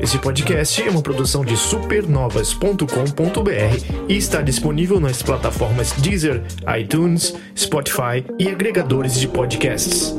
Esse podcast é uma produção de supernovas.com.br e está disponível nas plataformas Deezer, iTunes, Spotify e agregadores de podcasts.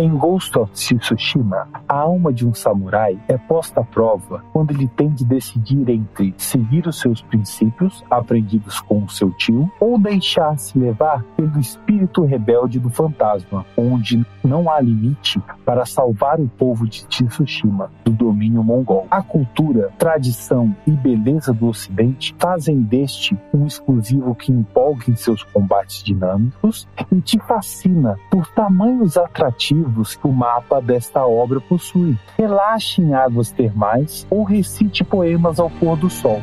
Em Ghost of Tsushima, a alma de um samurai é posta à prova quando ele tem de decidir entre seguir os seus princípios, aprendidos com o seu tio, ou deixar-se levar pelo espírito rebelde do fantasma, onde não há limite para salvar o povo de Tsushima do domínio mongol. A cultura, tradição e beleza do Ocidente fazem deste um exclusivo que empolga em seus combates dinâmicos e te fascina por tamanhos atrativos que o mapa desta obra possui. Relaxe em águas termais ou recite poemas ao pôr do sol.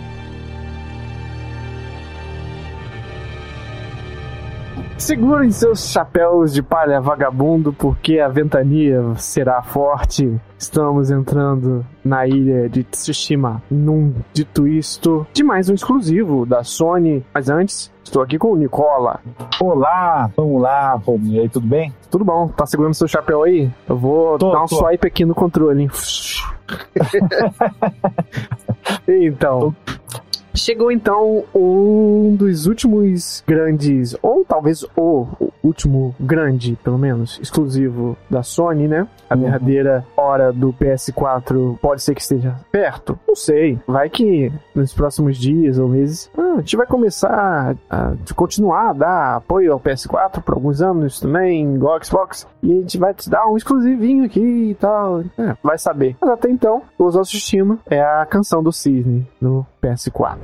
Segurem seus chapéus de palha vagabundo, porque a ventania será forte. Estamos entrando na ilha de Tsushima, num dito isto de mais um exclusivo da Sony. Mas antes, estou aqui com o Nicola. Olá, vamos lá, Romulo. E aí, tudo bem? Tudo bom? Tá segurando seu chapéu aí? Eu vou Tô, dar um tô. swipe aqui no controle. hein? então. Chegou então um dos últimos grandes, ou talvez o último grande, pelo menos, exclusivo da Sony, né? A Uhum. verdadeira hora do PS4 pode ser que esteja perto. Não sei. Vai que nos próximos dias ou meses ah, a gente vai começar a continuar a dar apoio ao PS4 por alguns anos também, igual ao Xbox. E a gente vai te dar um exclusivinho aqui e tal. É, vai saber. Mas até então, Ghost of Tsushima é a canção do Cisne no PS4.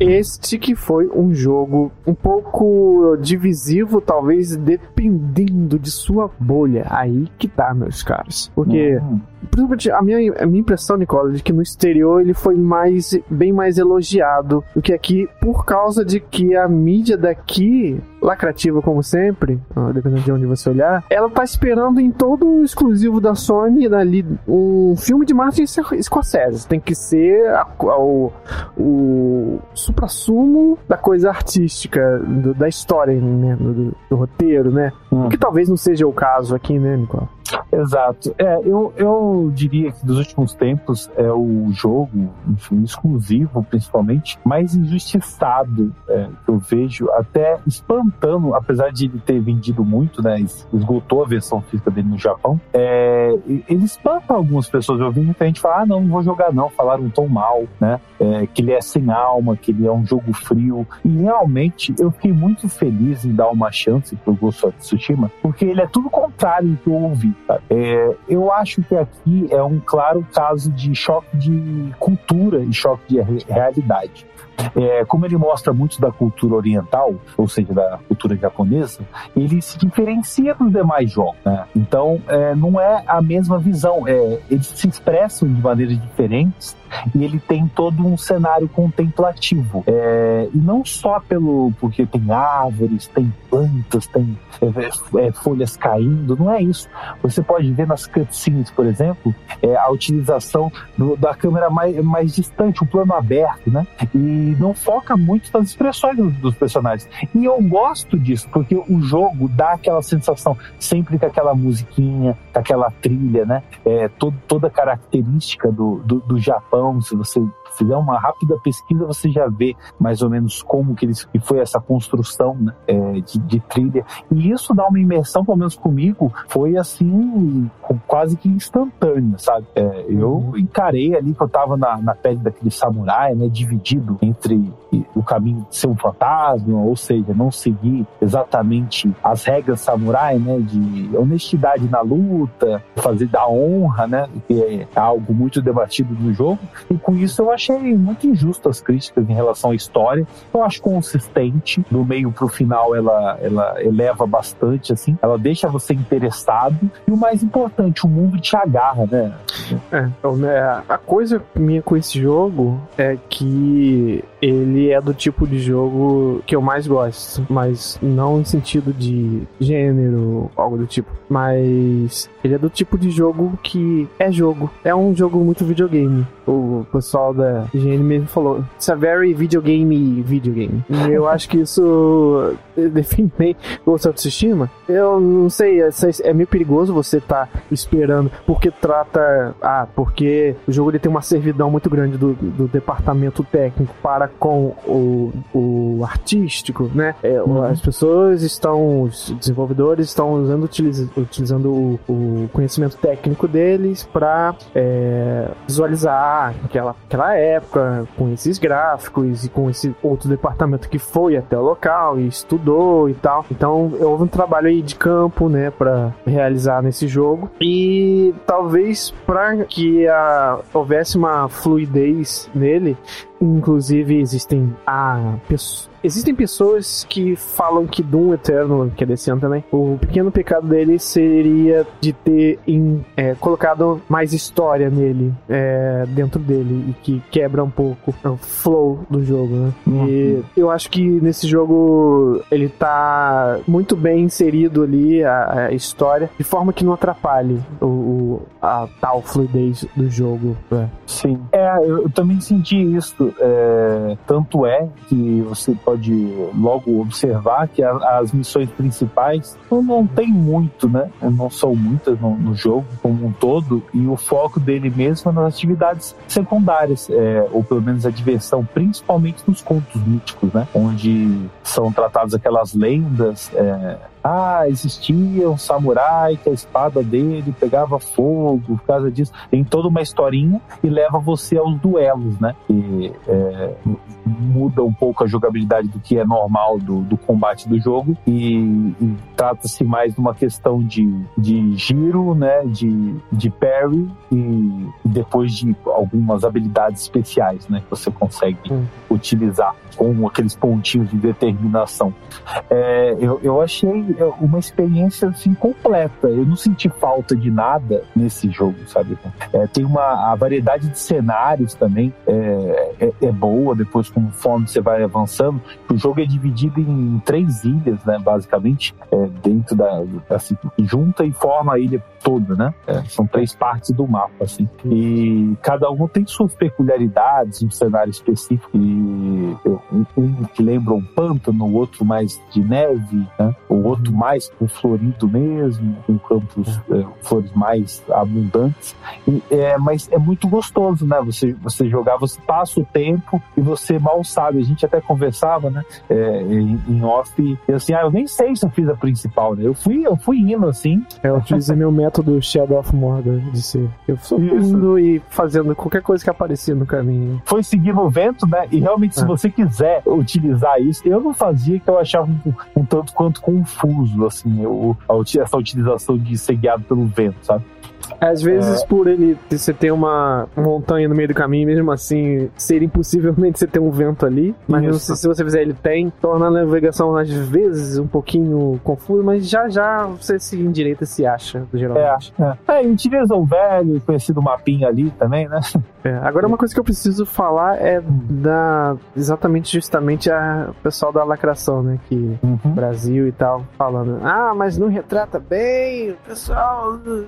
Este que foi um jogo um pouco divisivo, talvez dependendo de sua bolha. Aí que tá, meus caros. Porque Hum. Principalmente a minha, a minha impressão, Nicola, de que no exterior ele foi mais, bem mais elogiado do que aqui, por causa de que a mídia daqui, lacrativa como sempre, dependendo de onde você olhar, ela tá esperando em todo o exclusivo da Sony ali um filme de Martin Scorsese. Tem que ser a- a- o, o supra-sumo da coisa artística, do- da história, né, do, do roteiro, né? Hum. Que talvez não seja o caso aqui, né, Nicola? Exato. É, eu, eu diria que dos últimos tempos é o jogo, enfim, exclusivo principalmente, mais injustiçado é, que eu vejo, até espantando, apesar de ele ter vendido muito, né? es- Esgotou a versão física dele no Japão. É, ele espanta algumas pessoas. Eu vi muita gente falar: ah, não, não vou jogar, não. Falaram tão mal, né? É, que ele é sem alma, que ele é um jogo frio. E realmente eu fiquei muito feliz em dar uma chance pro Ghost of Tsushima, porque ele é tudo contrário do que eu ouvi. Sabe? É, eu acho que aqui é um claro caso de choque de cultura e choque de re- realidade. É, como ele mostra muito da cultura oriental, ou seja, da cultura japonesa, ele se diferencia dos demais jogos. né? Então, é, não é a mesma visão. É, eles se expressam de maneiras diferentes e ele tem todo um cenário contemplativo. É, e não só pelo porque tem árvores, tem plantas, tem é, é, folhas caindo, não é isso. Você pode ver nas cutscenes, por exemplo, é, a utilização do- da câmera mais, mais distante, o plano aberto, né? E não foca muito nas expressões dos, dos personagens. E eu gosto disso, porque o jogo dá aquela sensação, sempre com aquela musiquinha, com aquela trilha, né? É, to- toda característica do, do, do Japão, se você fizer uma rápida pesquisa, você já vê mais ou menos como que, eles, que foi essa construção né, é, de, de trilha. E isso dá uma imersão, pelo menos comigo, foi assim, quase que instantânea, sabe? É, eu encarei ali que eu tava na, na pele daquele samurai, né? Dividido entre o caminho de ser um fantasma, ou seja, não seguir exatamente as regras samurai, né? De honestidade na luta, fazer da honra, né? Que é algo muito debatido no jogo. E com isso eu achei muito injusto as críticas em relação à história. Eu acho consistente. Do meio pro final ela, ela eleva bastante, assim. Ela deixa você interessado. E o mais importante, o mundo te agarra, né? É, então, né, a coisa minha com esse jogo é que ele é do tipo de jogo que eu mais gosto, mas não em sentido de gênero, algo do tipo, mas ele é do tipo de jogo que é jogo, é um jogo muito videogame. O pessoal da da IGN mesmo falou, it's a very video game video game. E eu acho que isso define bem Ghost of Tsushima. Eu não sei, é, é meio perigoso você tá esperando, porque trata, ah, porque o jogo ele tem uma servidão muito grande do, do departamento técnico para com o, o artístico, né? É, uhum. As pessoas estão, os desenvolvedores estão usando, utiliza, utilizando o, o, conhecimento técnico deles para é, visualizar aquela, aquela época com esses gráficos e com esse outro departamento que foi até o local e estudou e tal. Então houve um trabalho aí de campo, né, para realizar nesse jogo e talvez para que a, houvesse uma fluidez nele, inclusive existem a pessoa Existem pessoas que falam que Doom Eternal, que é desse ano também, o pequeno pecado dele seria de ter em, é, colocado mais história nele, é, dentro dele, e que quebra um pouco o flow do jogo, né? Uhum. E eu acho que nesse jogo ele tá muito bem inserido ali, a, a história, de forma que não atrapalhe o, o a tal fluidez do jogo. Né? Sim. É, eu também senti isso. É, tanto é que você pode logo observar que a, as missões principais não, não tem muito, né? Não são muitas no, no, jogo como um todo, e o foco dele mesmo é nas atividades secundárias, é, ou pelo menos a diversão, principalmente nos contos míticos, né? Onde são tratadas aquelas lendas. É, ah, existia um samurai que a espada dele pegava fogo, por causa disso. Tem toda uma historinha e leva você aos duelos, né? E é, muda um pouco a jogabilidade do que é normal do, do combate do jogo e, e trata-se mais de uma questão de, de giro, né? De, de parry e depois de algumas habilidades especiais, né? Que você consegue hum. utilizar com aqueles pontinhos de determinação. É, eu, eu achei uma experiência assim completa. Eu não senti falta de nada nesse jogo, sabe? É, tem uma a variedade de cenários também é, é, é, boa. Depois, conforme você vai avançando, o jogo é dividido em três ilhas, né? Basicamente, é, dentro da assim, junta e forma a ilha toda, né? É, são três partes do mapa, assim. E cada um tem suas peculiaridades, um cenário específico. E um, um que lembra um pântano, o outro mais de neve, né? O outro mais com florido mesmo, com campos, é, flores mais abundantes. E, é, mas é muito gostoso, né? Você, você jogar, você passa o tempo e você mal sabe. A gente até conversava, né? É, em, em off, e assim, ah, eu nem sei se eu fiz a principal, né? Eu fui, eu fui indo assim. É, eu utilizei meu método Shadow of Mordor de ser. Eu sou indo e fazendo qualquer coisa que aparecia no caminho. Foi seguindo o vento, né? E realmente, se é. você quiser utilizar isso, eu não fazia que eu achava um, um tanto quanto confuso, assim, eu, essa utilização de ser guiado pelo vento, sabe? Às vezes, é... por ele você ter uma montanha no meio do caminho, mesmo assim, ser impossivelmente você ter um vento ali. Mas não sei se você fizer ele tem, torna a navegação às vezes um pouquinho confusa, mas já já você se endireita se acha, geralmente. É, é. é gente um velho, conhecido mapinha ali também, né? É, agora uma coisa que eu preciso falar é da exatamente justamente a pessoal da lacração, né? Que uhum. Brasil e tal, falando, ah, mas não retrata bem o pessoal dos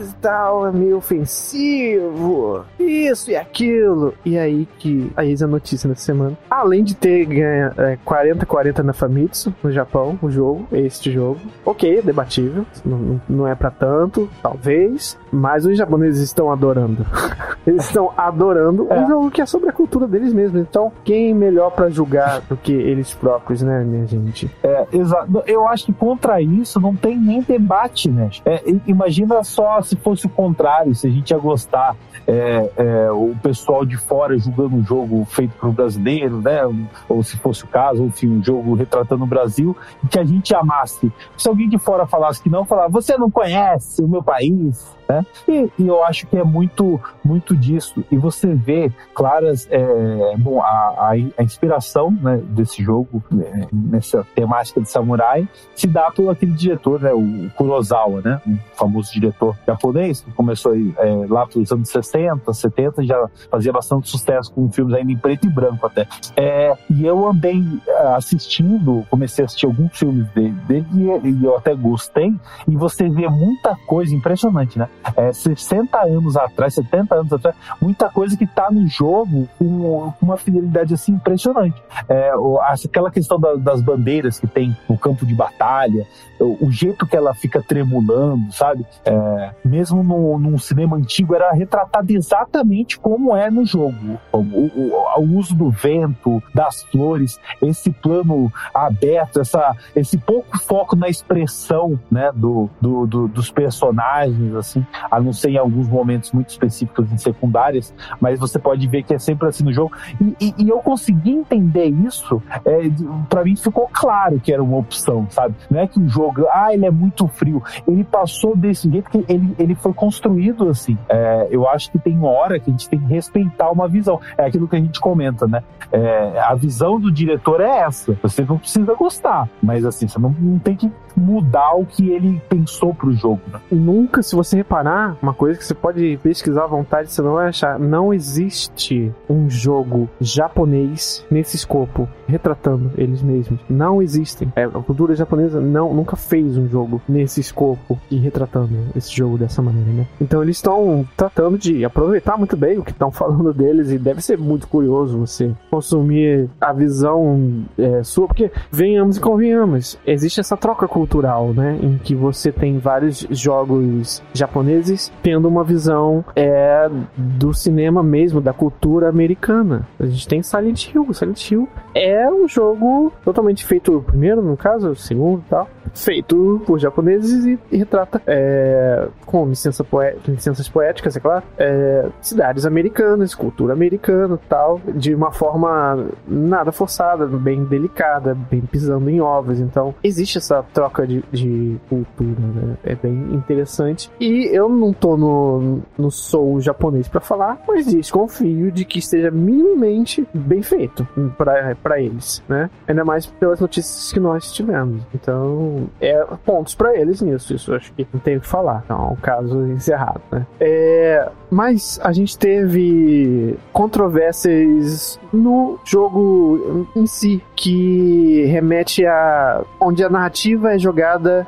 e tal, é meio ofensivo, isso e aquilo. E aí que aí a notícia nessa semana. Além de ter ganho é, 40-40 na Famitsu, no Japão, o jogo, este jogo. Ok, debatível, não, não é para tanto, talvez, mas os japoneses estão adorando. Eles estão adorando é. um jogo que é sobre a cultura deles mesmos. Então, quem melhor para julgar do que eles próprios, né, minha gente? É, exato. Eu acho que contra isso não tem nem debate, né? É, imagina só se fosse o contrário, se a gente ia gostar é, é, o pessoal de fora julgando um jogo feito para o brasileiro, né? Ou se fosse o caso, enfim, um jogo retratando o Brasil, que a gente amasse. Se alguém de fora falasse que não, falar, você não conhece o meu país, né? E, e, eu acho que é muito, muito disso. E você vê claras, é, bom, a, a, inspiração né, desse jogo, é, nessa temática de samurai, se dá pelo aquele diretor, né, o Kurosawa, né, um famoso diretor japonês, que começou aí, é, lá pelos anos 60, 70, já fazia bastante sucesso com filmes ainda em preto e branco até. É, e eu andei é, assistindo, comecei a assistir alguns filmes dele, dele e eu até gostei, e você vê muita coisa impressionante, né? É, 60 anos atrás, 70 anos atrás, muita coisa que tá no jogo com uma fidelidade assim impressionante. É, aquela questão da, das bandeiras que tem no campo de batalha, o, jeito que ela fica tremulando, sabe? É, mesmo no, num cinema antigo, era retratado exatamente como é no jogo. O, o, o, uso do vento, das flores, esse plano aberto, essa, esse pouco foco na expressão né, do, do, do, dos personagens, assim, a não ser em alguns momentos muito específicos em secundárias, mas você pode ver que é sempre assim no jogo. E, e, e eu consegui entender isso, é, para mim ficou claro que era uma opção, sabe? Não é que o jogo, ah, ele é muito frio. Ele passou desse jeito que ele, ele foi construído assim. É, eu acho que tem hora que a gente tem que respeitar uma visão. É aquilo que a gente comenta, né? É, a visão do diretor é essa. Você não precisa gostar, mas assim, você não, não tem que mudar o que ele pensou pro jogo. Né? Nunca, se você reparar, uma coisa que você pode pesquisar à vontade, você não vai achar. Não existe um jogo japonês nesse escopo, retratando eles mesmos. Não existem. É, a cultura japonesa não, nunca fez um jogo nesse escopo e retratando esse jogo dessa maneira, né? Então eles estão tratando de aproveitar muito bem o que estão falando deles e deve ser muito curioso você consumir a visão é, sua, porque venhamos e convenhamos, existe essa troca cultural, né? Em que você tem vários jogos japoneses tendo uma visão é, do cinema mesmo, da cultura americana. A gente tem Silent Hill. Silent Hill é um jogo totalmente feito, primeiro no caso, segundo e tal, feito por japoneses e, e retrata é, com licença poé licenças poéticas, é claro, é, cidades americanas, cultura americana tal, de uma forma nada forçada, bem delicada, bem pisando em ovos. Então, existe essa troca de, de cultura, né? É bem interessante. E eu não tô no, no soul japonês para falar, mas desconfio de que esteja minimamente bem feito para eles, né? Ainda mais pelas notícias que nós tivemos. Então, é pontos para eles nisso. Isso acho que não tem o que falar. Então, é um caso encerrado, né? É, mas a gente teve controvérsias no jogo em si, que remete a onde a narrativa é jogada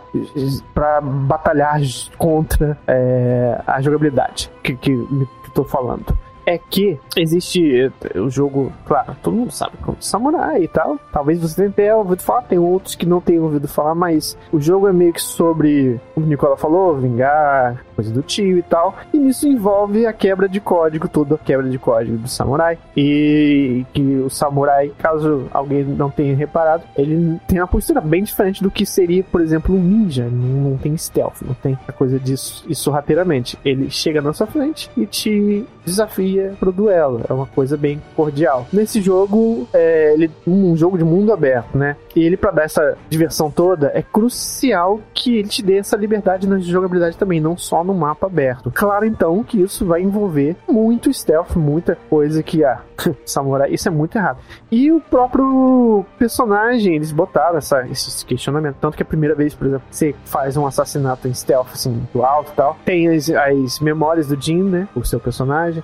para batalhar contra é, a jogabilidade que, que me estou falando é que existe eh, o jogo, claro, todo mundo sabe como samurai e tal. Talvez você tenha ouvido falar, tem outros que não tenham ouvido falar, mas o jogo é meio que sobre, como o Nicola falou, vingar, coisa do tio e tal. E nisso envolve a quebra de código, toda a quebra de código do samurai. E que o samurai, caso alguém não tenha reparado, ele tem uma postura bem diferente do que seria, por exemplo, um ninja. Não, não tem stealth, não tem a coisa disso isso rapidamente. Ele chega na sua frente e te desafia pro duelo. É uma coisa bem cordial. Nesse jogo, é ele, um jogo de mundo aberto, né? E ele, para dar essa diversão toda, é crucial que ele te dê essa liberdade na jogabilidade também, não só no mapa aberto. Claro, então, que isso vai envolver muito stealth, muita coisa que, ah, samurai, isso é muito errado. E o próprio personagem, eles botaram essa, esse questionamento. Tanto que a primeira vez, por exemplo, você faz um assassinato em stealth, assim, do alto e tal, tem as, as memórias do Jin, né? O seu personagem,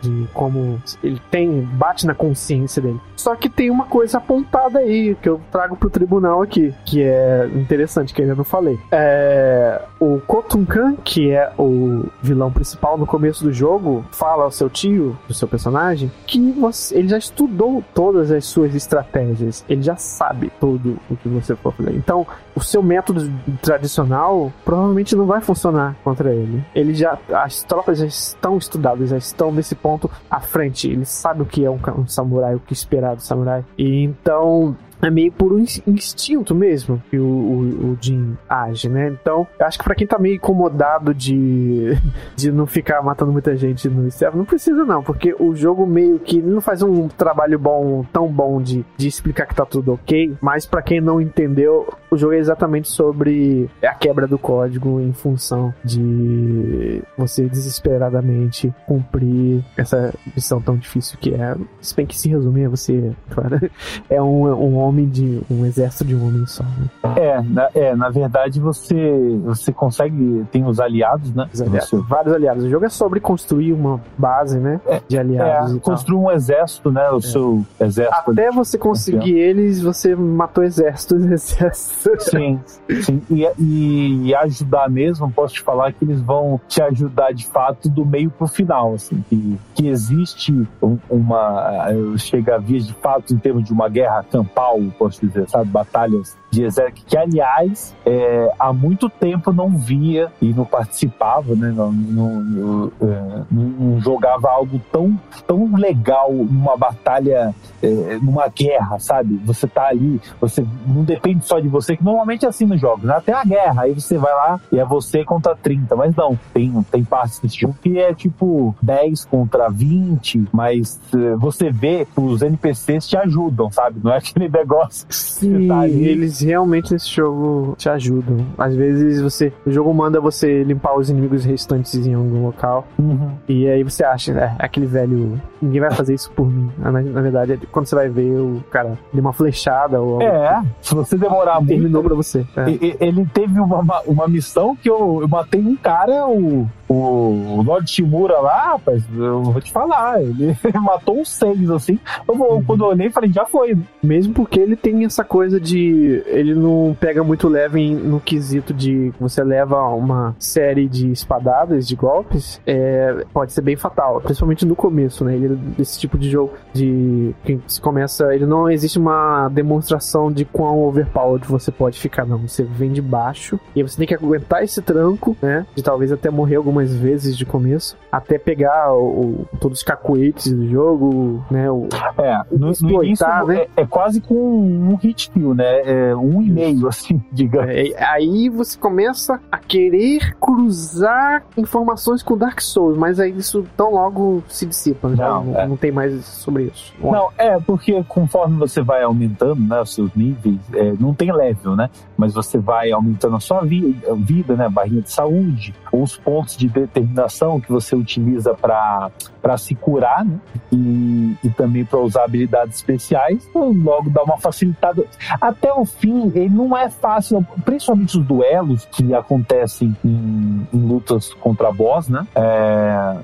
de, como ele tem, bate na consciência dele. Só que tem uma coisa apontada aí, que eu trago pro tribunal aqui, que é interessante, que eu ainda não falei. É, o Kotunkan, que é o vilão principal no começo do jogo, fala ao seu tio, do seu personagem, que você, ele já estudou todas as suas estratégias, ele já sabe tudo o que você for fazer. Então, o seu método tradicional provavelmente não vai funcionar contra ele. Ele já, as tropas já estão estudadas, já estão nesse ponto à frente. Ele sabe o que é um, um samurai, o que esperar do samurai. E então é meio por um instinto mesmo que o, o, o Jin age, né? Então, acho que pra quem tá meio incomodado de, de não ficar matando muita gente no stealth, não precisa não, porque o jogo meio que não faz um trabalho bom, tão bom de, de explicar que tá tudo ok, mas para quem não entendeu, o jogo é exatamente sobre a quebra do código em função de você desesperadamente cumprir essa missão tão difícil que é. Se bem que se resumir, é você, claro, é um, um homem de. um exército de um homem só. Né? É, na, é, na verdade você, você consegue. Tem os aliados, né? Os aliados. Vários aliados. O jogo é sobre construir uma base, né? É, de aliados. É, construir um exército, né? O é. seu exército. Até você conseguir eles, você matou exércitos e exércitos Sim, sim. E, e, e, ajudar mesmo, posso te falar que eles vão te ajudar de fato do meio pro final, assim, que, que existe uma. Chega a vias de fato em termos de uma guerra campal, posso dizer, sabe? Batalhas de exército, que aliás, é, há muito tempo não via e não participava, né? Não, não, não, é, não jogava algo tão, tão legal numa batalha, é, numa guerra, sabe? Você tá ali, você não depende só de você, que normalmente é assim nos jogos, né? Até a guerra, aí você vai lá e é você contra 30, mas não, tem, tem partes desse jogo que é tipo 10 contra 20, mas é, você vê que os NPCs te ajudam, sabe? Não é aquele negócio que Sim, tá ali. eles realmente nesse jogo te ajudam. Às vezes você. O jogo manda você limpar os inimigos restantes em algum local. Uhum. E aí você acha, é, aquele velho. Ninguém vai fazer isso por mim. Mas na verdade, quando você vai ver, o cara deu uma flechada ou. É, se você demorar muito. Terminou pra você. É. Ele teve uma, uma missão que eu, eu matei um cara, o o Lord Shimura lá, rapaz, eu vou te falar, ele matou uns seis, assim. Eu vou, uhum. Quando eu olhei, falei, já foi. Mesmo porque ele tem essa coisa de. Ele não pega muito leve no quesito de você leva uma série de espadadas, de golpes, é, pode ser bem fatal, principalmente no começo, né? Ele, esse tipo de jogo de. que se começa. Ele não existe uma demonstração de quão overpowered você pode ficar, não. Você vem de baixo e você tem que aguentar esse tranco, né? De talvez até morrer alguma algumas vezes de começo, até pegar o, o todos os cacuetes do jogo, né? O, é, no, no início né? é, é, quase com um hit kill, né? É um e meio, assim, digamos. É, aí você começa a querer cruzar informações com Dark Souls, mas aí isso tão logo se dissipa, né? não, não, é. não, tem mais sobre isso. Bom. Não, é, porque conforme você vai aumentando, né, os seus níveis, é, não tem level, né? Mas você vai aumentando a sua vida, vida né? Barrinha de saúde, ou os pontos de determinação que você utiliza para se curar, né? E, e também para usar habilidades especiais, então logo dá uma facilitada. Até o fim, ele não é fácil, principalmente os duelos que acontecem em, em lutas contra boss, né? É,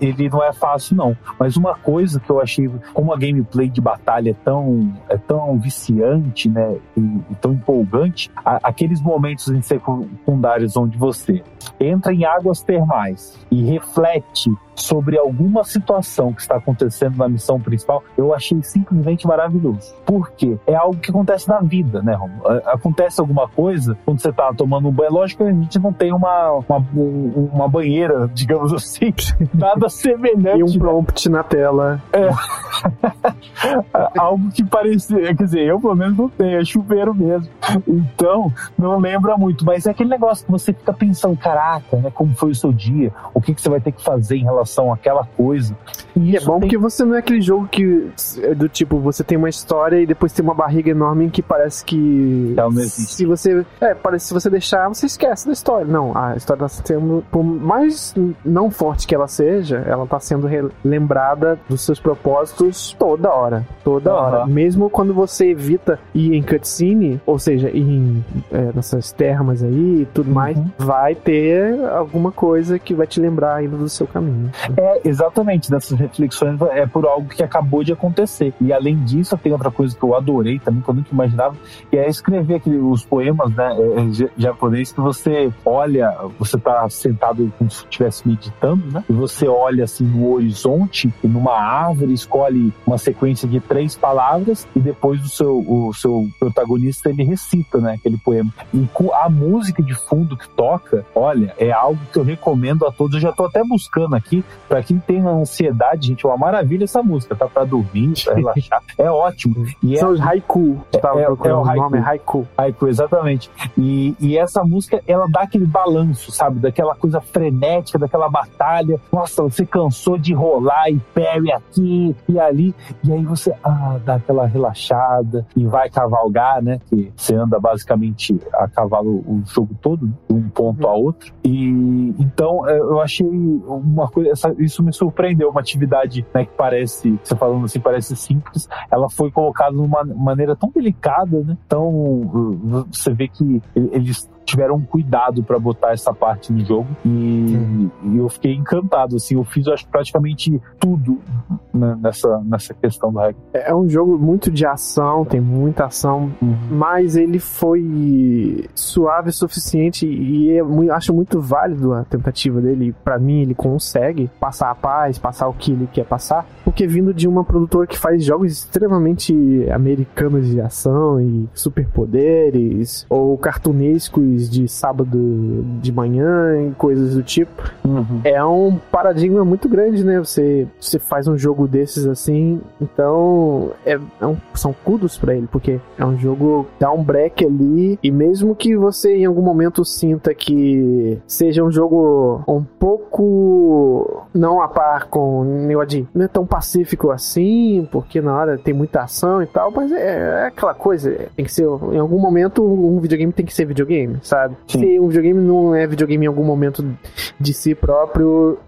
ele não é fácil, não. Mas uma coisa que eu achei, como a gameplay de batalha é tão, é tão viciante, né? E, e tão empolgante, a, aqueles momentos em secundários onde você entra em águas termais e reflete sobre alguma situação que está acontecendo na missão principal, eu achei simplesmente maravilhoso. Por quê? É algo que acontece na vida, né, Romulo? Acontece alguma coisa quando você está tomando um banho. Lógico que a gente não tem uma, uma, uma banheira, digamos assim, nada semelhante. e um prompt na tela. É. algo que parecia, quer dizer, eu pelo menos não tenho, é chuveiro mesmo. Então, não lembra muito, mas é aquele negócio que você fica pensando, caraca, né, como foi o seu dia, o que, que você vai ter que fazer em relação relação àquela coisa. E é bom tem... porque você não é aquele jogo que é do tipo, você tem uma história e depois tem uma barriga enorme que parece que. Existe. Se você. É, parece se você deixar, você esquece da história. Não, a história tá sendo. Por mais não forte que ela seja, ela tá sendo lembrada dos seus propósitos toda hora. Toda uhum. hora. Mesmo quando você evita ir em cutscene, ou seja, ir em, é, nessas termas aí e tudo uhum. mais, vai ter alguma coisa que vai te lembrar ainda do seu caminho. É, exatamente, dessas reflexões é por algo que acabou de acontecer. E além disso, tem outra coisa que eu adorei também, que eu nunca imaginava, que é escrever aquele, os poemas, né, é, é japonês, que você olha, você tá sentado como se estivesse meditando, né, e você olha assim no horizonte, numa árvore, escolhe uma sequência de três palavras, e depois o seu, o seu protagonista, ele recita, né, aquele poema. E a música de fundo que toca, olha, é algo que eu recomendo a todos. Eu já tô até buscando aqui, para quem tem ansiedade, gente, é uma maravilha essa música, tá? Pra dormir, pra relaxar. É ótimo. E São é, os haiku. É, é, é, o, haiku. nome, é haiku. Haiku, exatamente. E, e essa música, ela dá aquele balanço, sabe? Daquela coisa frenética, daquela batalha. Nossa, você cansou de rolar e parry aqui e ali. E aí você ah, dá aquela relaxada e vai cavalgar, né? Que você anda basicamente a cavalo o jogo todo, de um ponto uhum. a outro. E então é, eu achei uma coisa, essa, isso me surpreendeu, uma atividade né, que parece, você falando assim, parece simples, ela foi colocada de uma maneira tão delicada, né? Tão, você vê que eles tiveram cuidado para botar essa parte no jogo e, e, eu fiquei encantado. Assim, eu fiz acho, praticamente tudo nessa, nessa questão do hack. É um jogo muito de ação, tem muita ação, uhum. mas ele foi suave o suficiente e é, acho muito válido a tentativa dele. Para mim, ele consegue passar a paz, passar o que ele quer passar, porque vindo de uma produtora que faz jogos extremamente americanos de ação e superpoderes, ou cartunescos de sábado de manhã e coisas do tipo, uhum. é um paradigma muito grande, né? Você, você faz um jogo desses assim, então é, é um, são kudos para ele, porque é um jogo dá um break ali e mesmo que você em algum momento sinta que seja um jogo um pouco não a par com Neodin, não é tão pacífico assim, porque na hora tem muita ação e tal, mas é, é aquela coisa, tem que ser em algum momento um videogame tem que ser videogame, sabe? Sim. Se um videogame não é videogame em algum momento de si próprio,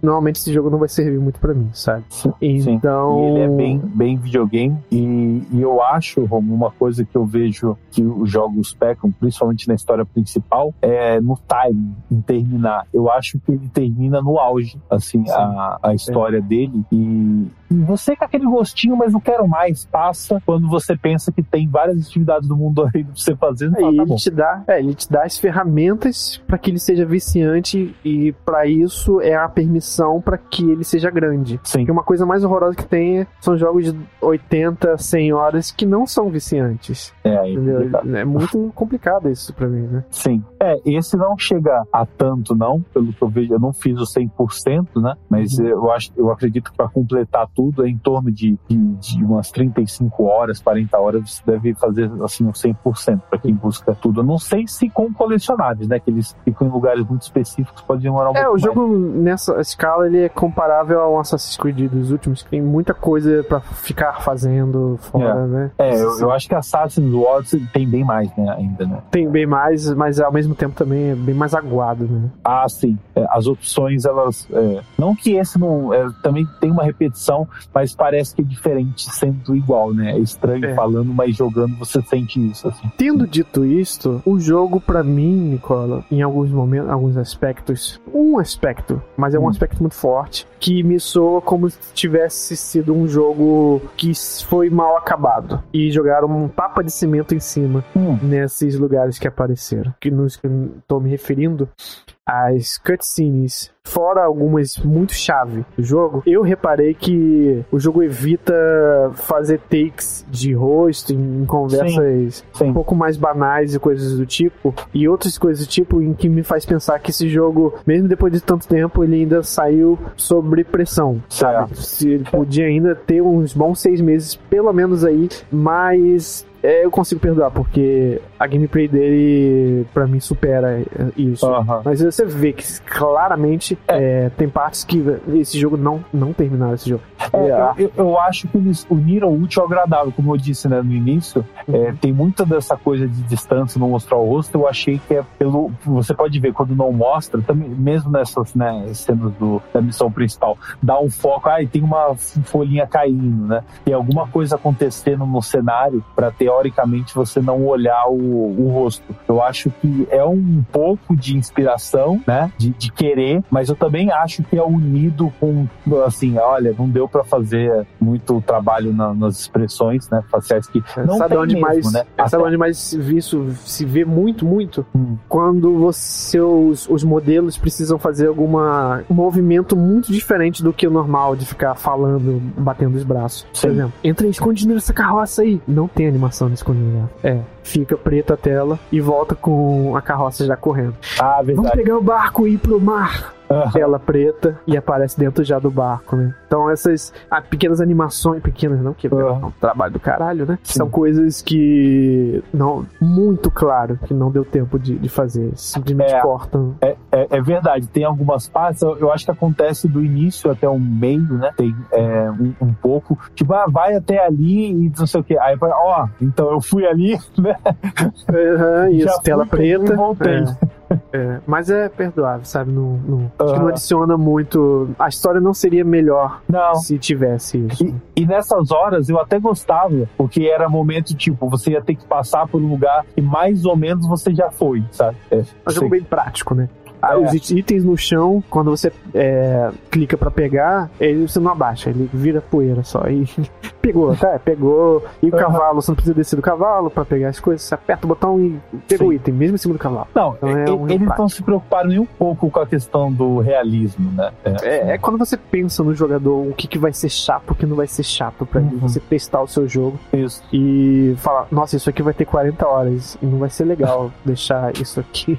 normalmente esse jogo não vai servir muito para mim, sabe? Sim, então. Sim. Ele é bem, bem videogame. E, e eu acho, Romo, uma coisa que eu vejo que os jogos pecam, principalmente na história principal, é no time, em terminar. Eu acho que ele termina no auge, assim, a, a história é. dele. E você com aquele gostinho, mas não quero mais, passa quando você pensa que tem várias atividades do mundo aí pra você fazer. Fala, tá ele, te dá, é, ele te dá as ferramentas para que ele seja viciante e para isso é a permissão para que ele seja grande. Sim. Porque uma coisa mais horrorosa que tem são jogos de 80, 100 horas que não são viciantes. É, aí, é, é muito complicado isso para mim, né? Sim. É, esse não chega a tanto não, pelo que eu vejo, eu não fiz o 100%, né? Mas uhum. eu acho, eu acredito que para completar tudo tudo é em torno de, de, de, umas 35 horas, 40 horas, você deve fazer assim o 100% para quem busca tudo. Eu não sei se com colecionáveis, né? Que eles ficam em lugares muito específicos, pode demorar um É, o jogo nessa escala ele é comparável ao Assassin's Creed dos últimos, que tem muita coisa para ficar fazendo fora, é. né? É, eu, eu, acho que Assassin's Creed tem bem mais, né, ainda, né? Tem bem mais, mas ao mesmo tempo também é bem mais aguado, né? Ah, sim. É, as opções, elas. É, não que esse não. É, também tem uma repetição, mas parece que é diferente sendo igual, né? É estranho é. falando, mas jogando você sente isso. Assim. Tendo dito isto, o jogo para mim, Nicola, em alguns momentos, alguns aspectos, um aspecto, mas é um hum. aspecto muito forte, que me soa como se tivesse sido um jogo que foi mal acabado e jogaram um tapa de cimento em cima hum. nesses lugares que apareceram. Que nos que eu tô me referindo as cutscenes, fora algumas muito chave do jogo, eu reparei que o jogo evita fazer takes de rosto em conversas sim, sim. um pouco mais banais e coisas do tipo, e outras coisas do tipo em que me faz pensar que esse jogo, mesmo depois de tanto tempo, ele ainda saiu sob pressão, sabe? Se ele podia ainda ter uns bons seis meses, pelo menos aí, mas eu consigo perdoar, porque a gameplay dele, pra mim, supera isso. Mas você vê que claramente é. É, tem partes que esse jogo não, não terminaram esse jogo. É, é, eu, eu, acho que eles uniram o útil ao agradável, como eu disse né, no início. É, uhum. tem muita dessa coisa de distância, não mostrar o rosto. Eu achei que é pelo. Você pode ver quando não mostra, também, mesmo nessas né, cenas do, da missão principal, dá um foco, ah, tem uma folhinha caindo, né? Tem alguma coisa acontecendo no cenário para ter teoricamente você não olhar o, o, rosto. Eu acho que é um pouco de inspiração, né? De, de, querer, mas eu também acho que é unido com, assim, olha, não deu para fazer muito trabalho na, nas expressões, né? Faciais que não sabe onde mesmo, mais, né? Sabe onde mais isso se vê muito, muito? Hum. Quando você, os, os modelos precisam fazer alguma um movimento muito diferente do que o normal de ficar falando, batendo os braços. Sim. Por exemplo, entra escondido nessa carroça aí. Não tem animação disponível. É, fica preta a tela e volta com a carroça já correndo. Ah, verdade. Vamos pegar o barco e ir pro mar. Uhum. Tela preta e aparece dentro já do barco, né? Então essas ah, pequenas animações, pequenas não, que uhum. é um trabalho do caralho, né? Sim. São coisas que não, muito claro que não deu tempo de, de fazer, simplesmente é, cortam. É, é, é, verdade, tem algumas partes, eu, eu, acho que acontece do início até o meio, né? Tem é, um, um, pouco, tipo, ah, vai até ali e não sei o que. Aí, ó, então eu fui ali, né? Uhum, isso, tela preta. Voltei. É. É, mas é perdoável, sabe? Não, não, acho que não adiciona muito. A história não seria melhor Não. se tivesse isso. E, e nessas horas eu até gostava, porque era momento tipo, você ia ter que passar por um lugar que mais ou menos você já foi, sabe? É, É um jogo bem prático, né? Ah, É. Os it- itens no chão, quando você é, clica pra pegar, ele, você não abaixa, ele vira poeira só. E pegou, tá? Pegou. E o cavalo, você não precisa descer do cavalo pra pegar as coisas, você aperta o botão e pega o Sim. item, mesmo em cima do cavalo. Não, Então é um eles não se preocuparam nem um pouco com a questão do realismo, né? É, é quando você pensa no jogador o que, que vai ser chato, o que não vai ser chato pra ele. Uhum. Você testar o seu jogo isso. e falar, nossa, isso aqui vai ter 40 horas e não vai ser legal deixar isso aqui.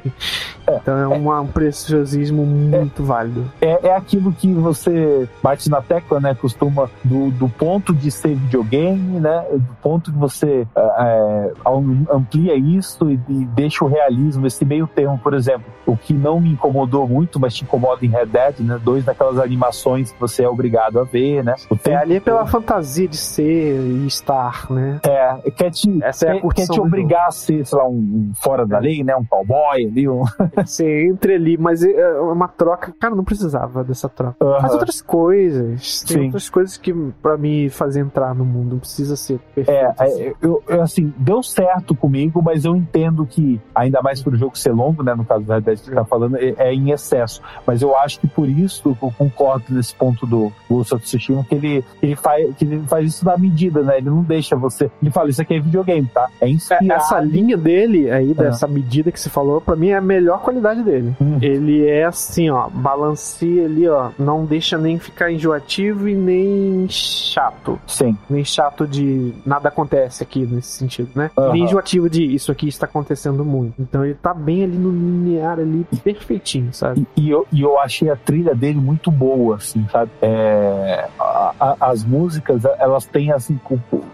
Então é uma- um preciosismo muito válido. É, é aquilo que você bate na tecla, né? Costuma do, do ponto de ser videogame, né? Do ponto que você é, am- amplia isso e, e deixa o realismo, esse meio termo, por exemplo, o que não me incomodou muito, mas te incomoda em Red Dead, né? Dois daquelas animações que você é obrigado a ver, né? O É, ali é pela ser de ser e estar, né? É, quer te, Essa é quer, quer te obrigar a ser, sei lá, um, um fora da lei, né? Um cowboy ali, um... Você entra ali, mas é uma troca. Cara, não precisava dessa troca. Faz Aham. outras coisas. Tem Sim. outras coisas que pra me fazer entrar no mundo. Não precisa ser perfeito. É, assim. é, eu, eu, assim, deu certo comigo, mas eu entendo que, ainda mais por o jogo ser longo, né, no caso do Red Dead que você tá falando, é, é em excesso. Mas eu acho que por isso eu concordo nesse ponto do Ghost of Tsushima, que ele, ele, faz, que ele faz isso na medida, né? Ele não deixa você. Ele fala, isso aqui é videogame, tá? É É, inspirado. Essa linha dele aí, dessa medida que você falou, pra mim é a melhor qualidade dele. Hum. Ele é assim, ó, balanceia ali, ó, não deixa nem ficar enjoativo e nem chato. Sim. Nem chato de nada acontece aqui nesse sentido, né? Aham. Nem enjoativo de isso aqui está acontecendo muito. Então ele tá bem ali no linear ali, perfeitinho, sabe? E, e eu, e eu achei a trilha dele muito boa, assim, sabe? É, a- a- as músicas, elas têm, assim,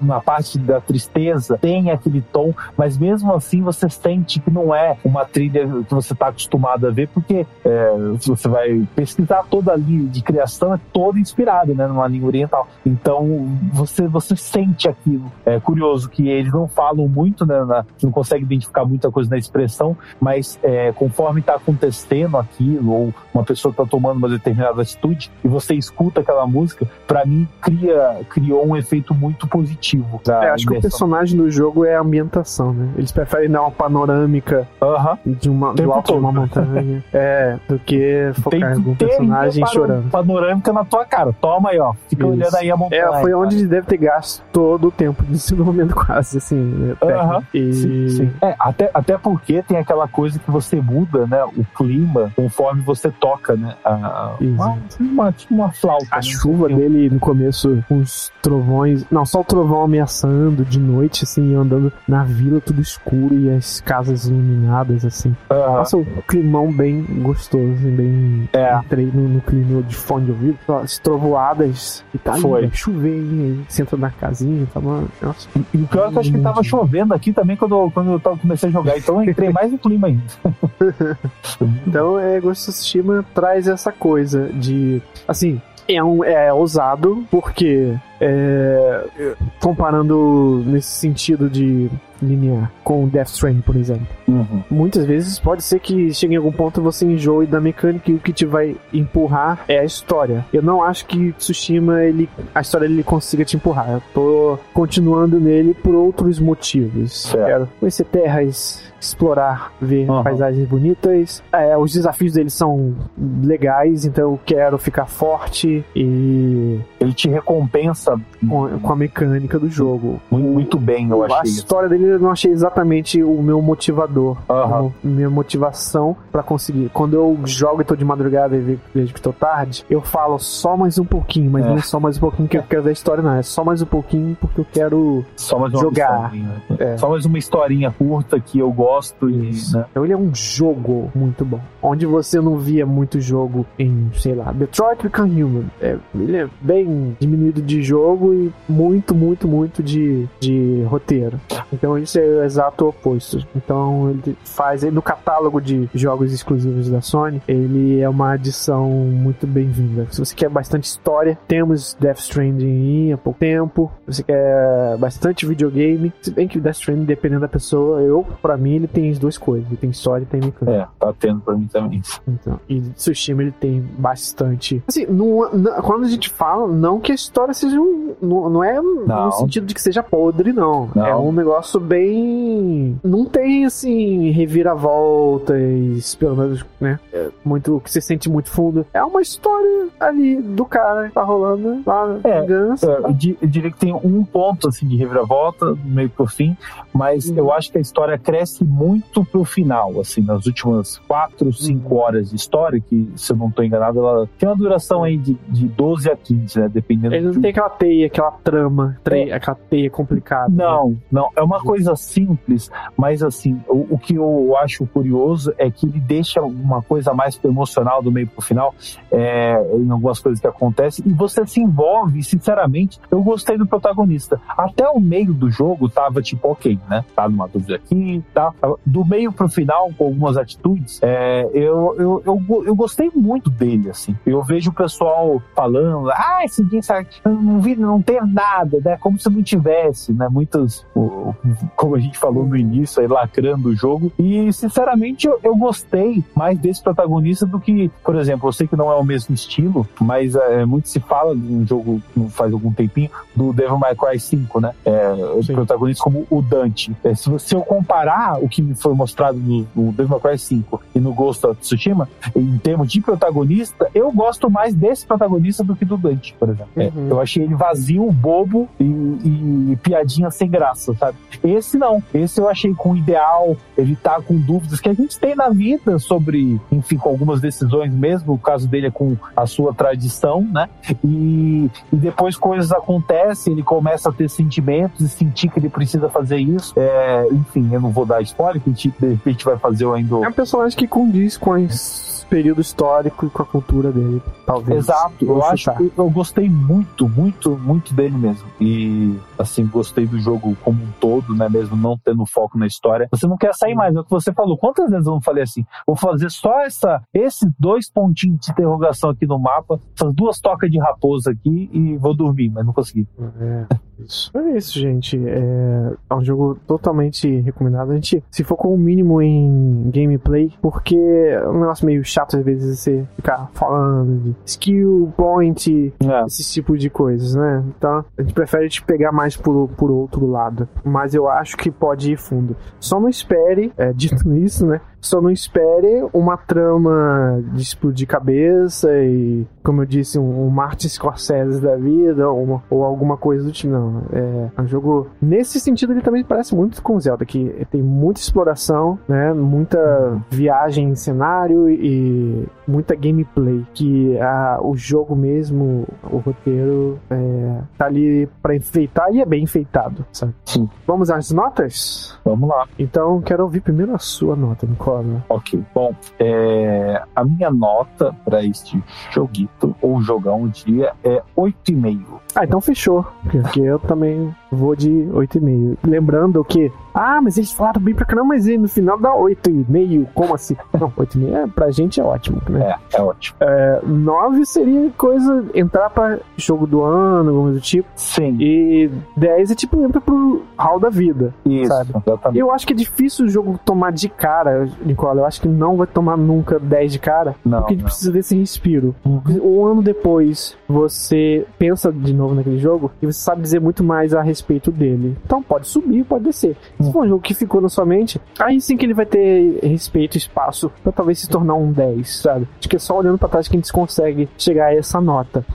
na parte da tristeza, tem aquele tom, mas mesmo assim você sente que não é uma trilha que você está acostumado a ver, porque é, você vai pesquisar toda a linha de criação, é toda inspirada, né, numa língua oriental. Então, você, você sente aquilo. É curioso que eles não falam muito, né, na, não consegue identificar muita coisa na expressão, mas é, conforme está acontecendo aquilo, ou uma pessoa está tomando uma determinada atitude, e você escuta aquela música, para mim cria, criou um efeito muito positivo. É, acho que o personagem do jogo é a ambientação, né? Eles preferem dar uma panorâmica de uma, do alto de uma todo. é, do que Tem focar que no ter personagem chorando. panorâmica na tua cara. Toma aí, ó. Fica Isso. olhando aí a montanha. É, foi onde ele deve ter gasto todo o tempo de desenvolvimento quase, assim. até. Aham. E... Sim, sim. É, até, até porque tem aquela coisa que você muda, né? O clima conforme você toca, né? A, uma, uma, tipo uma flauta. A né? chuva dele no começo, com os trovões. Não, só o trovão ameaçando de noite, assim, andando na vila tudo escuro e as casas iluminadas, assim. Aham. Nossa, um climão bem gostoso, bem. É. Entrei no, no clima de fone de ouvido. As trovoadas e tá Foi. Aí Você entra na casinha, tá uma. Nossa. E o pior é que eu acho que tava chovendo aqui também quando, eu- quando eu tava- comecei a jogar, então eu entrei mais no clima ainda. Então, é, Ghost of Tsushima traz essa coisa de. Assim, é, um, é ousado, porque. é, comparando nesse sentido de linear com Death Stranding, por exemplo. Uhum. Muitas vezes pode ser que chegue em algum ponto você enjoe da mecânica e o que te vai empurrar é a história. Eu não acho que Tsushima, ele, a história ele consiga te empurrar. Eu tô continuando nele por outros motivos. Certo. Quero conhecer terras, explorar, ver Uhum. paisagens bonitas. É, os desafios dele são legais, então eu quero ficar forte e Ele te recompensa com, com a mecânica do jogo. muito, muito bem, eu a achei. história dele eu não achei exatamente o meu motivador. Como minha motivação pra conseguir. Quando eu jogo e tô de madrugada e ve- vejo que tô tarde, eu falo só mais um pouquinho, mas É. não é só mais um pouquinho que eu quero ver a história, não. É só mais um pouquinho porque eu quero. Jogar. historinha. É. Só mais uma historinha curta que eu gosto e, né? Então ele é um jogo muito bom. Onde você não via muito jogo em, sei lá, Detroit Become Human. É, ele é bem diminuído de jogo e muito, muito, muito de, de roteiro. Então esse é o exato oposto. Então ele faz no catálogo de jogos exclusivos da Sony, ele é uma adição muito bem-vinda. Se você quer bastante história, temos Death Stranding há pouco tempo. Se você quer bastante videogame, se bem que Death Stranding, dependendo da pessoa, eu, pra mim, ele tem as duas coisas. Ele tem história e tem mecânica. É, tá tendo pra mim também. Então, e Tsushima ele tem bastante. Assim, não, não- quando a gente fala, não que a história seja um. Não, não é Não. no sentido de que seja podre, não. Não. É um negócio bem. Não tem, assim, reviravoltas, pelo menos, né? É muito. que você sente muito fundo. É uma história ali do cara que tá rolando lá É, Guns. É, eu, di- eu diria que tem um ponto assim de reviravolta do meio pro fim, mas Uhum. eu acho que a história cresce muito pro final, assim, nas últimas quatro, cinco Uhum. horas de história, que se eu não tô enganado, ela tem uma duração aí de, de 12 a 15, né? Dependendo Ele não de- tem aquela teia, aquela trama, tre- aquela teia complicada. né? Não, não. É uma coisa simples, mas assim, o, o que eu acho curioso é que ele deixa uma coisa mais emocional do meio pro final, é, em algumas coisas que acontecem, e você se envolve, sinceramente, eu gostei do protagonista. Até o meio do jogo tava tipo, ok, né? Tá numa dúvida aqui, tá? Do meio pro final, com algumas atitudes, é, eu, eu, eu, eu gostei muito dele, assim. Eu vejo o pessoal falando, ah, esse dia não vi, não tem nada, né? Como se não tivesse, né? Muitas, o- como a gente falou no início, aí lacrando o jogo. E, sinceramente, eu, eu gostei mais desse protagonista do que, por exemplo, eu sei que não é o mesmo estilo, mas é, muito se fala de um jogo faz algum tempinho, do Devil May Cry 5, né? É, o protagonista como o Dante. É, se, você- se eu comparar o que me foi mostrado no, no Devil May Cry 5 e no Ghost of Tsushima, em termos de protagonista, eu gosto mais desse protagonista do que do Dante, por exemplo. É, Uhum. eu achei ele vazio, bobo e, e piadinha sem graça, sabe? Esse não. Esse eu achei com ideal, ele tá com dúvidas que a gente tem na vida sobre, enfim, com algumas decisões mesmo. O caso dele é com a sua tradição, né? E, e depois coisas acontecem, ele começa a ter sentimentos e sentir que ele precisa fazer isso. É, enfim, eu não vou dar spoiler, que a gente, de repente vai fazer o ainda. É um personagem que condiz com esse período histórico e com a cultura dele, talvez. Exato, eu acho que eu gostei muito, muito, muito dele mesmo. E assim, gostei do jogo como um todo, né? Mesmo não tendo foco na história. Você não quer sair mais, é o que você falou. Quantas vezes eu não falei assim? Vou fazer só essa, esses dois pontinhos de interrogação aqui no mapa, essas duas tocas de raposa aqui e vou dormir, mas não consegui. É, isso. É isso, gente. É, é um jogo totalmente recomendado. A gente, se for com o mínimo em gameplay, porque é um negócio meio chato às vezes você ficar falando de skill, point, É. esse tipo de coisas, né? Então a gente prefere te pegar mais por, por outro lado. Mas eu acho que pode ir fundo. Só não espere, é, dito isso, né? Só não espere uma trama de explodir cabeça e, como eu disse, um, um Martin Scorsese da vida ou, uma- ou alguma coisa do tipo. Não, é um jogo. Nesse sentido, ele também parece muito com Zelda, que tem muita exploração, né? Muita viagem em cenário e muita gameplay. Que a, o jogo mesmo, o roteiro, é, tá ali pra enfeitar e é bem enfeitado, sabe? Sim. Vamos às notas? Vamos lá. Então, quero ouvir primeiro a sua nota, Ok. Bom, é, a minha nota para este joguito, ou jogão, eu diria, é 8,5. Ah, então fechou. Porque eu também vou de 8,5. Lembrando que. Ah, mas eles falaram bem pra caramba, mas no final dá 8,5. Como assim? Não, 8,5 é, pra gente é ótimo, né? É, é ótimo. 9 seria coisa entrar pra jogo do ano, alguma coisa do tipo. Sim, E 10 é tipo entra pro hall da vida. isso, sabe? exatamente. Eu acho que é difícil o jogo tomar de cara, Nicola. Eu acho que não vai tomar nunca 10 de cara. Não, Porque a gente precisa desse respiro. Uhum. Um ano depois, você pensa de novo naquele jogo e você sabe dizer muito mais a respeito dele. Então pode subir, pode descer. Se for um jogo que ficou na sua mente, aí sim que ele vai ter respeito, espaço pra talvez se tornar um 10, sabe? Acho que é só olhando pra trás que a gente consegue chegar a essa nota.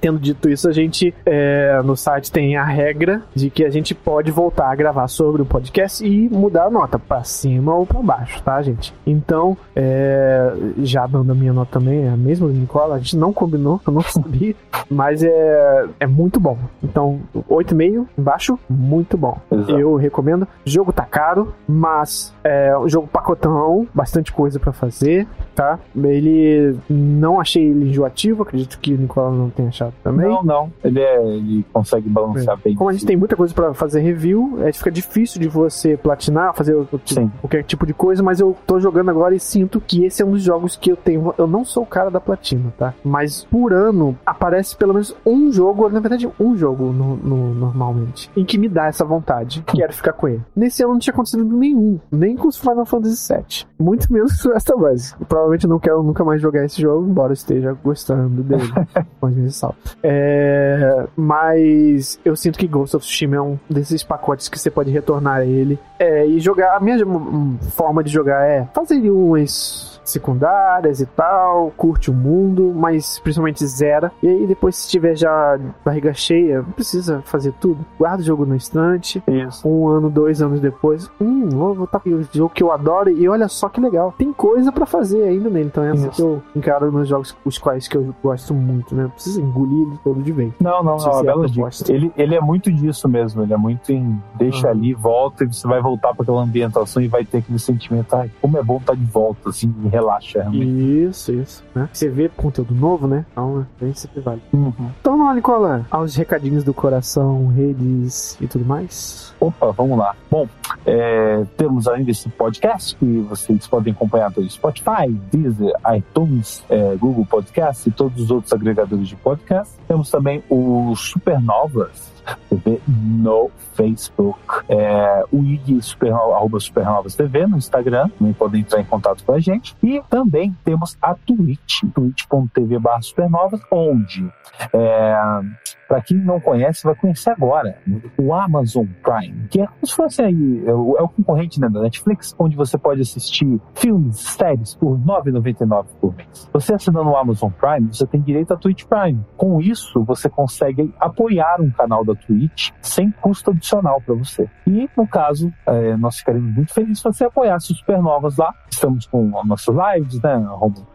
Tendo dito isso, a gente é, no site tem a regra de que a gente pode voltar a gravar sobre o podcast e mudar a nota pra cima ou pra baixo, tá, gente? Então, é, já dando a minha nota também, é a mesma do Nicola, a gente não combinou, eu não sabia, mas é, é muito bom. Então, 8,5 embaixo, muito bom. Exato. Eu recomendo. O jogo tá caro, mas é um jogo pacotão, bastante coisa pra fazer, tá? Ele não achei ele enjoativo, acredito que o Nicola não tenha também. Não, não. Ele, é, ele consegue balancear bem. Como a gente tem muita coisa pra fazer review, é, fica difícil de você platinar, fazer o- Sim. qualquer tipo de coisa, mas eu tô jogando agora e sinto que esse é um dos jogos que eu tenho. Eu não sou o cara da platina, tá? Mas por ano aparece pelo menos um jogo, na verdade, um jogo no, no- normalmente, em que me dá essa vontade. Quero ficar com ele. Nesse ano não tinha acontecido nenhum, nem com os Final Fantasy VII. Muito menos com esta Us. Provavelmente não quero nunca mais jogar esse jogo, embora esteja gostando dele. É, mas eu sinto que Ghost of Tsushima é um desses pacotes que você pode retornar a ele é, e jogar. A minha forma de jogar é fazer umas secundárias e tal, curte o mundo, mas principalmente zera. E aí depois, se tiver já barriga cheia, não precisa fazer tudo. Guarda o jogo no estante. Isso. Um ano, dois anos depois, hum, vou voltar o jogo que eu adoro e olha só que legal. Tem coisa pra fazer ainda nele, então é assim que eu encaro nos jogos os quais que eu gosto muito, né? Não precisa engolir ele todo de vez. Não, não, Se não. É é bela dica. Ele, ele é muito disso mesmo. Ele é muito em deixa Uhum. ali, volta e você vai voltar para aquela ambientação e vai ter aquele sentimento. Ai, como é bom estar de volta, assim, relaxa realmente. Isso, isso. Né? Você vê conteúdo novo, né? Então, bem sempre vale. Uhum. Então, não, Nicola, aos recadinhos do coração, redes e tudo mais. Opa, vamos lá. Bom, é, temos ainda esse podcast que vocês podem acompanhar pelo Spotify, Deezer, iTunes, é, Google Podcast e todos os outros agregadores de podcast. Temos também o Supernovas TV no Facebook, é, o IG Supernova, arroba Supernovas TV no Instagram, também podem entrar em contato com a gente. E também temos a Twitch, twitch.tv barra Supernovas, onde é, para quem não conhece, vai conhecer agora o Amazon Prime, que é como se fosse aí, é o, é o concorrente né, da Netflix, onde você pode assistir filmes, séries por R$ 9,99 por mês. Você assinando o Amazon Prime, você tem direito à Twitch Prime. Com isso, você consegue apoiar um canal da Twitch sem custo adicional para você. E, no caso, é, nós ficaríamos muito felizes se você apoiasse os Supernovas lá. Estamos com as nossas lives, né?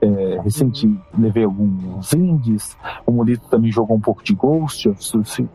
É, recente levei alguns indies, o Molito também jogou um pouco de Ghost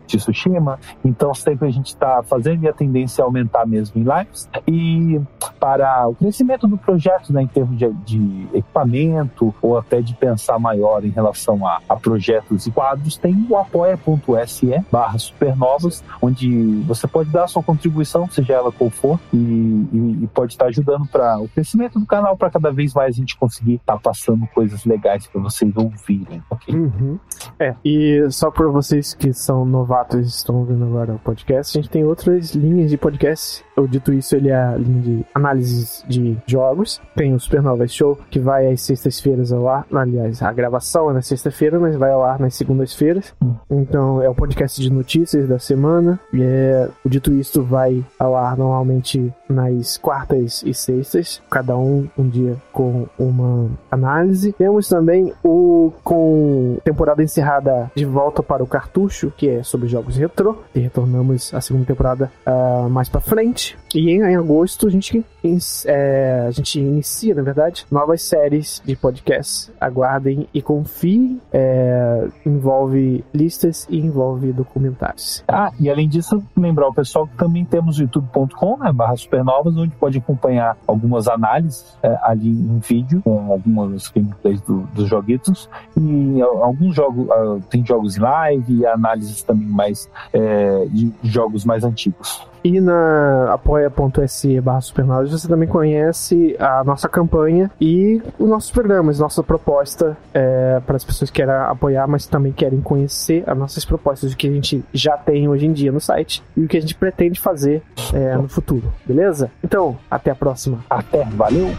de Tsushima. Então sempre a gente está fazendo e a tendência é aumentar mesmo em lives. E para o crescimento do projeto, né, em termos de, de equipamento ou até de pensar maior em relação a, a projetos e quadros, tem o apoia.se barra supernovas, onde você pode dar a sua contribuição, seja ela qual for, e, e- e pode estar ajudando para o crescimento do canal, para cada vez mais a gente conseguir estar passando coisas legais para vocês ouvirem, ok? Uhum. É, e só para vocês que são novatos e estão ouvindo agora o podcast, a gente tem outras linhas de podcast. Eu dito isso, ele é a linha de análises de jogos. Tem o Supernova Show, que vai às sextas-feiras ao ar. Aliás, a gravação é na sexta-feira, mas vai ao ar nas segundas-feiras. Então, é o podcast de notícias da semana. E é, o Dito Isto vai ao ar normalmente nas quartas e sextas, cada um um dia com uma análise. Temos também o com temporada encerrada de volta para o cartucho, que é sobre jogos retrô. E retornamos a segunda temporada ah, mais para frente. E em, em agosto a gente, ins- é, a gente inicia, na verdade, novas séries de podcasts. Aguardem e confiem. É, envolve listas e envolve documentários. Ah, e além disso, lembrar o pessoal que também temos youtube.com, né, barra supernovas, onde pode acompanhar algumas análises é, ali em vídeo, com algumas gameplays do- dos joguitos, e a- alguns jogos, ah, tem jogos em live e análises também mais é, de jogos mais antigos. E na apoia.se barra supernovas você também conhece a nossa campanha e os nossos programas, nossa proposta é, para as pessoas que querem apoiar, mas também querem conhecer as nossas propostas, o que a gente já tem hoje em dia no site e o que a gente pretende fazer é, no futuro, beleza? Então, até a próxima. Até, valeu!